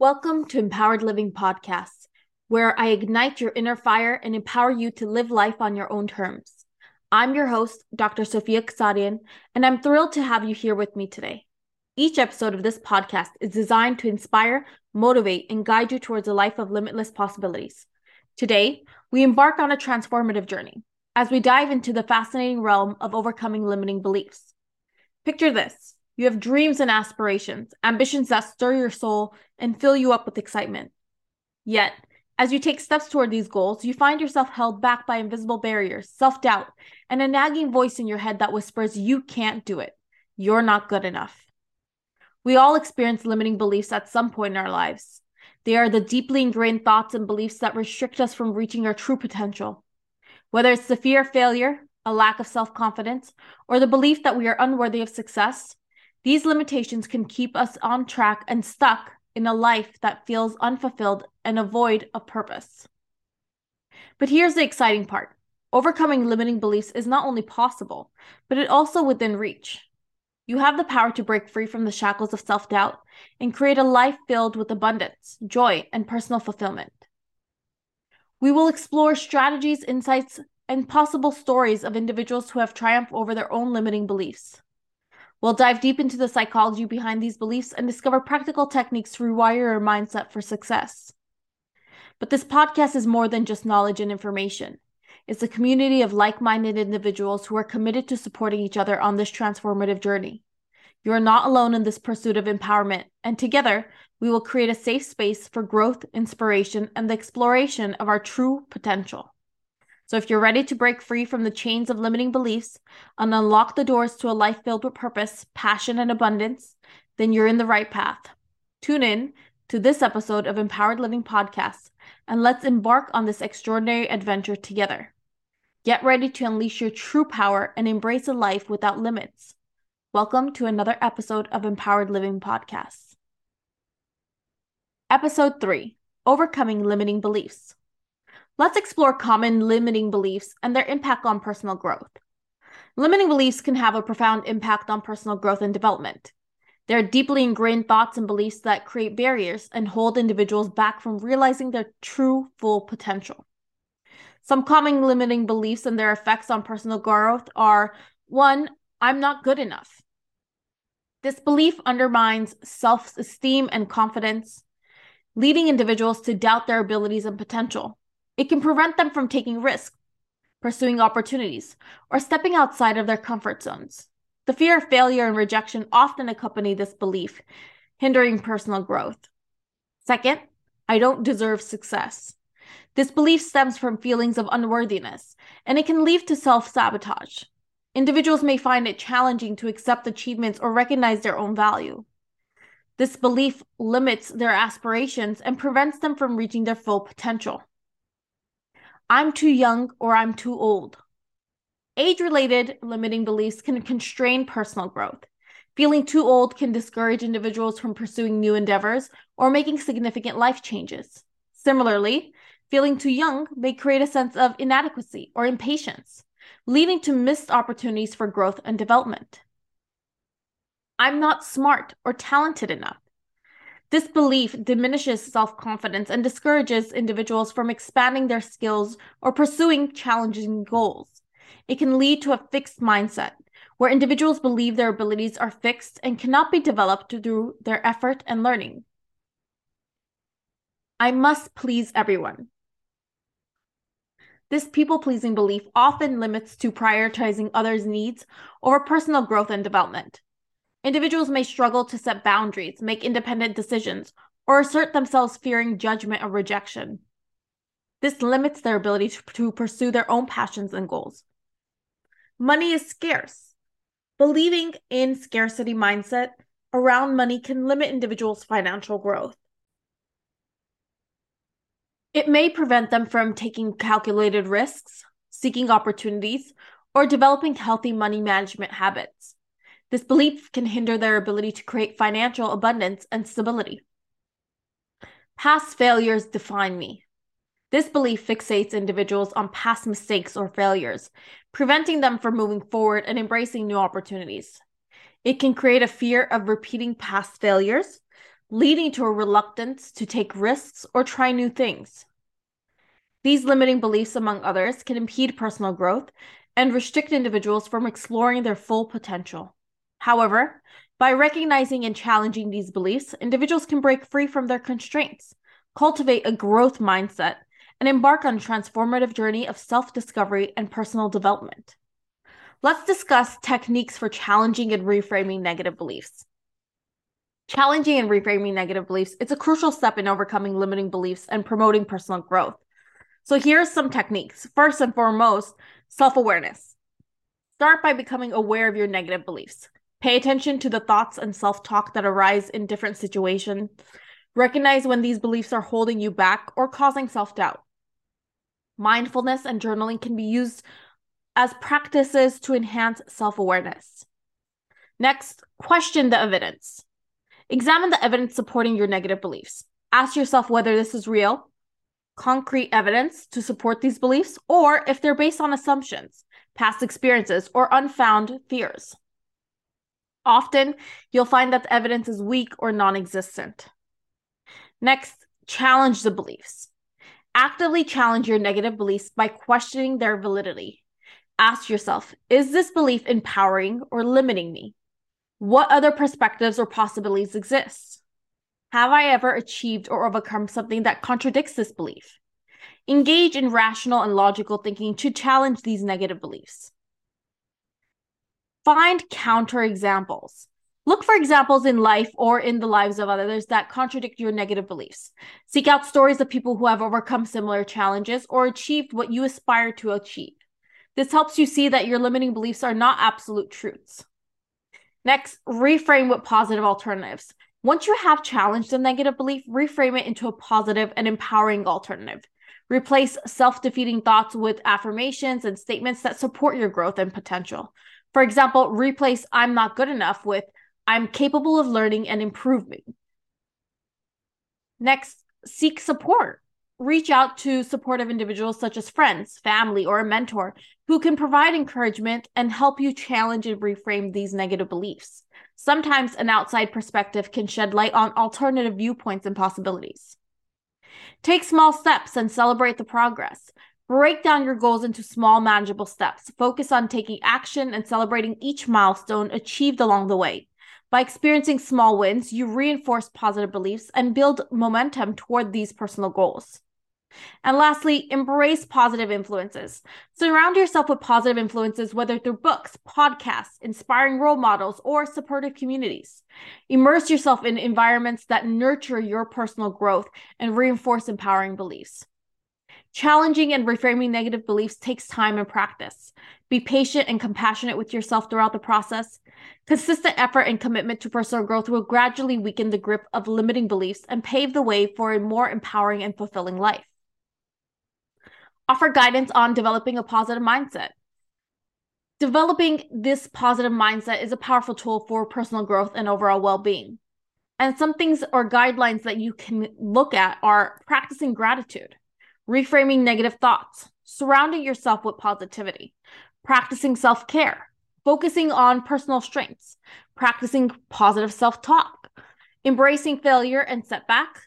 Welcome to Empowered Living Podcasts, where I ignite your inner fire and empower you to live life on your own terms. I'm your host, Dr. Sophia Kasadian, and I'm thrilled to have you here with me today. Each episode of this podcast is designed to inspire, motivate, and guide you towards a life of limitless possibilities. Today, we embark on a transformative journey as we dive into the fascinating realm of overcoming limiting beliefs. Picture this you have dreams and aspirations, ambitions that stir your soul and fill you up with excitement. Yet, as you take steps toward these goals, you find yourself held back by invisible barriers, self doubt, and a nagging voice in your head that whispers, You can't do it. You're not good enough. We all experience limiting beliefs at some point in our lives. They are the deeply ingrained thoughts and beliefs that restrict us from reaching our true potential. Whether it's the fear of failure, a lack of self confidence, or the belief that we are unworthy of success, these limitations can keep us on track and stuck in a life that feels unfulfilled and a void of purpose. But here's the exciting part overcoming limiting beliefs is not only possible, but it also within reach. You have the power to break free from the shackles of self doubt and create a life filled with abundance, joy, and personal fulfillment. We will explore strategies, insights, and possible stories of individuals who have triumphed over their own limiting beliefs. We'll dive deep into the psychology behind these beliefs and discover practical techniques to rewire your mindset for success. But this podcast is more than just knowledge and information. It's a community of like minded individuals who are committed to supporting each other on this transformative journey. You are not alone in this pursuit of empowerment, and together we will create a safe space for growth, inspiration, and the exploration of our true potential. So if you're ready to break free from the chains of limiting beliefs and unlock the doors to a life filled with purpose, passion, and abundance, then you're in the right path. Tune in to this episode of Empowered Living Podcast and let's embark on this extraordinary adventure together. Get ready to unleash your true power and embrace a life without limits. Welcome to another episode of Empowered Living Podcast. Episode 3 Overcoming Limiting Beliefs. Let's explore common limiting beliefs and their impact on personal growth. Limiting beliefs can have a profound impact on personal growth and development. They are deeply ingrained thoughts and beliefs that create barriers and hold individuals back from realizing their true full potential. Some common limiting beliefs and their effects on personal growth are one, I'm not good enough. This belief undermines self esteem and confidence, leading individuals to doubt their abilities and potential. It can prevent them from taking risks, pursuing opportunities, or stepping outside of their comfort zones. The fear of failure and rejection often accompany this belief, hindering personal growth. Second, I don't deserve success. This belief stems from feelings of unworthiness, and it can lead to self sabotage. Individuals may find it challenging to accept achievements or recognize their own value. This belief limits their aspirations and prevents them from reaching their full potential. I'm too young or I'm too old. Age related limiting beliefs can constrain personal growth. Feeling too old can discourage individuals from pursuing new endeavors or making significant life changes. Similarly, feeling too young may create a sense of inadequacy or impatience, leading to missed opportunities for growth and development. I'm not smart or talented enough. This belief diminishes self confidence and discourages individuals from expanding their skills or pursuing challenging goals. It can lead to a fixed mindset, where individuals believe their abilities are fixed and cannot be developed through their effort and learning. I must please everyone. This people pleasing belief often limits to prioritizing others' needs over personal growth and development. Individuals may struggle to set boundaries, make independent decisions, or assert themselves fearing judgment or rejection. This limits their ability to, to pursue their own passions and goals. Money is scarce. Believing in scarcity mindset around money can limit individuals' financial growth. It may prevent them from taking calculated risks, seeking opportunities, or developing healthy money management habits. This belief can hinder their ability to create financial abundance and stability. Past failures define me. This belief fixates individuals on past mistakes or failures, preventing them from moving forward and embracing new opportunities. It can create a fear of repeating past failures, leading to a reluctance to take risks or try new things. These limiting beliefs, among others, can impede personal growth and restrict individuals from exploring their full potential. However, by recognizing and challenging these beliefs, individuals can break free from their constraints, cultivate a growth mindset, and embark on a transformative journey of self discovery and personal development. Let's discuss techniques for challenging and reframing negative beliefs. Challenging and reframing negative beliefs is a crucial step in overcoming limiting beliefs and promoting personal growth. So here's some techniques. First and foremost, self-awareness. Start by becoming aware of your negative beliefs. Pay attention to the thoughts and self-talk that arise in different situations. Recognize when these beliefs are holding you back or causing self-doubt. Mindfulness and journaling can be used as practices to enhance self awareness. Next, question the evidence. Examine the evidence supporting your negative beliefs. Ask yourself whether this is real, concrete evidence to support these beliefs, or if they're based on assumptions, past experiences, or unfound fears. Often, you'll find that the evidence is weak or non existent. Next, challenge the beliefs. Actively challenge your negative beliefs by questioning their validity. Ask yourself Is this belief empowering or limiting me? What other perspectives or possibilities exist? Have I ever achieved or overcome something that contradicts this belief? Engage in rational and logical thinking to challenge these negative beliefs. Find counter examples. Look for examples in life or in the lives of others that contradict your negative beliefs. Seek out stories of people who have overcome similar challenges or achieved what you aspire to achieve. This helps you see that your limiting beliefs are not absolute truths. Next, reframe with positive alternatives. Once you have challenged a negative belief, reframe it into a positive and empowering alternative. Replace self defeating thoughts with affirmations and statements that support your growth and potential. For example, replace I'm not good enough with I'm capable of learning and improving. Next, seek support. Reach out to supportive individuals such as friends, family, or a mentor who can provide encouragement and help you challenge and reframe these negative beliefs. Sometimes an outside perspective can shed light on alternative viewpoints and possibilities. Take small steps and celebrate the progress. Break down your goals into small, manageable steps. Focus on taking action and celebrating each milestone achieved along the way. By experiencing small wins, you reinforce positive beliefs and build momentum toward these personal goals. And lastly, embrace positive influences. Surround yourself with positive influences, whether through books, podcasts, inspiring role models, or supportive communities. Immerse yourself in environments that nurture your personal growth and reinforce empowering beliefs. Challenging and reframing negative beliefs takes time and practice. Be patient and compassionate with yourself throughout the process. Consistent effort and commitment to personal growth will gradually weaken the grip of limiting beliefs and pave the way for a more empowering and fulfilling life. Offer guidance on developing a positive mindset. Developing this positive mindset is a powerful tool for personal growth and overall well being. And some things or guidelines that you can look at are practicing gratitude, reframing negative thoughts, surrounding yourself with positivity, practicing self care, focusing on personal strengths, practicing positive self talk, embracing failure and setback,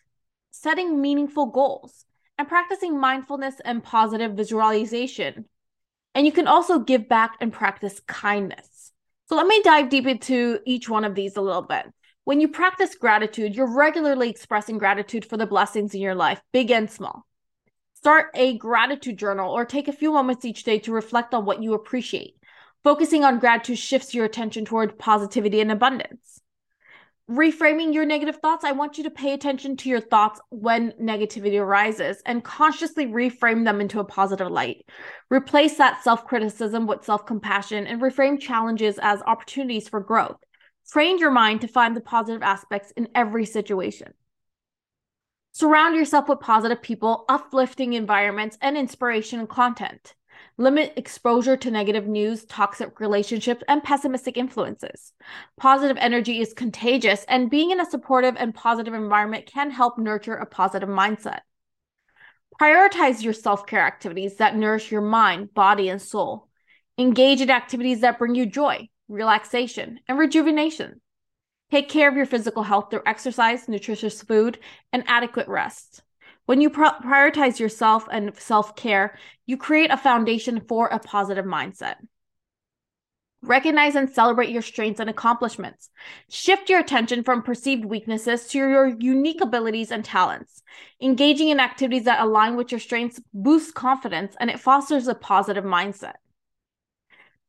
setting meaningful goals, and practicing mindfulness and positive visualization. And you can also give back and practice kindness. So let me dive deep into each one of these a little bit. When you practice gratitude, you're regularly expressing gratitude for the blessings in your life, big and small. Start a gratitude journal or take a few moments each day to reflect on what you appreciate. Focusing on gratitude shifts your attention toward positivity and abundance. Reframing your negative thoughts, I want you to pay attention to your thoughts when negativity arises and consciously reframe them into a positive light. Replace that self criticism with self compassion and reframe challenges as opportunities for growth. Train your mind to find the positive aspects in every situation. Surround yourself with positive people, uplifting environments, and inspiration content. Limit exposure to negative news, toxic relationships, and pessimistic influences. Positive energy is contagious, and being in a supportive and positive environment can help nurture a positive mindset. Prioritize your self care activities that nourish your mind, body, and soul. Engage in activities that bring you joy, relaxation, and rejuvenation. Take care of your physical health through exercise, nutritious food, and adequate rest. When you pro- prioritize yourself and self care, you create a foundation for a positive mindset. Recognize and celebrate your strengths and accomplishments. Shift your attention from perceived weaknesses to your unique abilities and talents. Engaging in activities that align with your strengths boosts confidence and it fosters a positive mindset.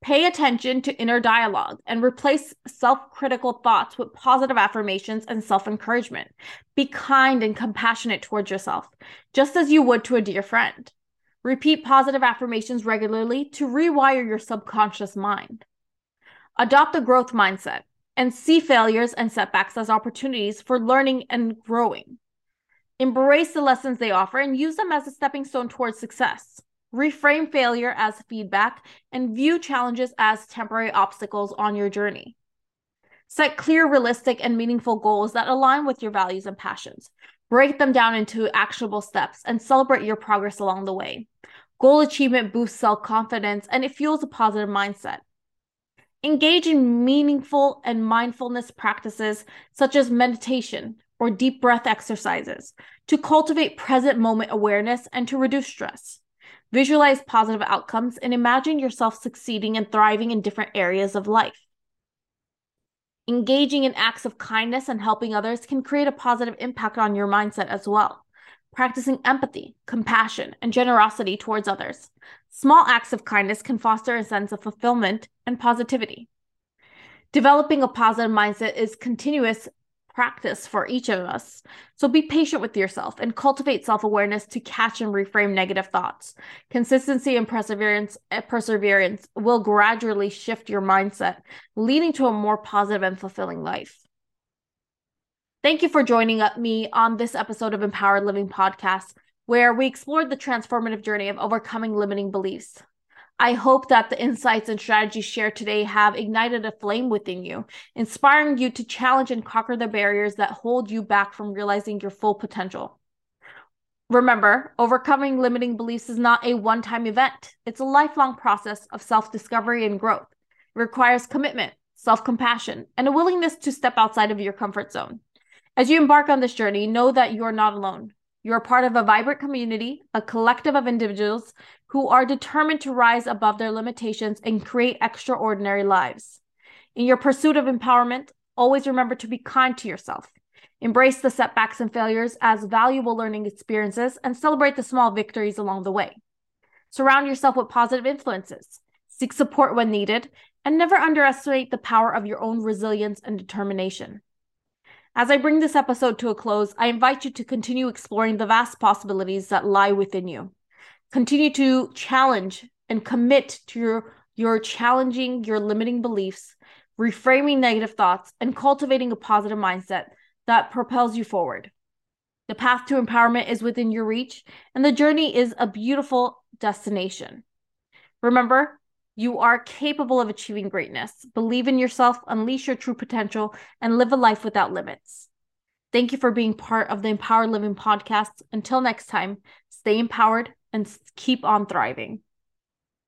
Pay attention to inner dialogue and replace self critical thoughts with positive affirmations and self encouragement. Be kind and compassionate towards yourself, just as you would to a dear friend. Repeat positive affirmations regularly to rewire your subconscious mind. Adopt a growth mindset and see failures and setbacks as opportunities for learning and growing. Embrace the lessons they offer and use them as a stepping stone towards success. Reframe failure as feedback and view challenges as temporary obstacles on your journey. Set clear, realistic, and meaningful goals that align with your values and passions. Break them down into actionable steps and celebrate your progress along the way. Goal achievement boosts self confidence and it fuels a positive mindset. Engage in meaningful and mindfulness practices such as meditation or deep breath exercises to cultivate present moment awareness and to reduce stress. Visualize positive outcomes and imagine yourself succeeding and thriving in different areas of life. Engaging in acts of kindness and helping others can create a positive impact on your mindset as well. Practicing empathy, compassion, and generosity towards others Small acts of kindness can foster a sense of fulfillment and positivity. Developing a positive mindset is continuous practice for each of us. So be patient with yourself and cultivate self-awareness to catch and reframe negative thoughts. Consistency and perseverance eh, perseverance will gradually shift your mindset, leading to a more positive and fulfilling life. Thank you for joining me on this episode of Empowered Living Podcast where we explored the transformative journey of overcoming limiting beliefs. I hope that the insights and strategies shared today have ignited a flame within you, inspiring you to challenge and conquer the barriers that hold you back from realizing your full potential. Remember, overcoming limiting beliefs is not a one time event, it's a lifelong process of self discovery and growth. It requires commitment, self compassion, and a willingness to step outside of your comfort zone. As you embark on this journey, know that you are not alone. You're part of a vibrant community, a collective of individuals who are determined to rise above their limitations and create extraordinary lives. In your pursuit of empowerment, always remember to be kind to yourself. Embrace the setbacks and failures as valuable learning experiences and celebrate the small victories along the way. Surround yourself with positive influences. Seek support when needed, and never underestimate the power of your own resilience and determination. As I bring this episode to a close, I invite you to continue exploring the vast possibilities that lie within you. Continue to challenge and commit to your, your challenging your limiting beliefs, reframing negative thoughts, and cultivating a positive mindset that propels you forward. The path to empowerment is within your reach, and the journey is a beautiful destination. Remember, you are capable of achieving greatness. Believe in yourself, unleash your true potential, and live a life without limits. Thank you for being part of the Empowered Living podcast. Until next time, stay empowered and keep on thriving.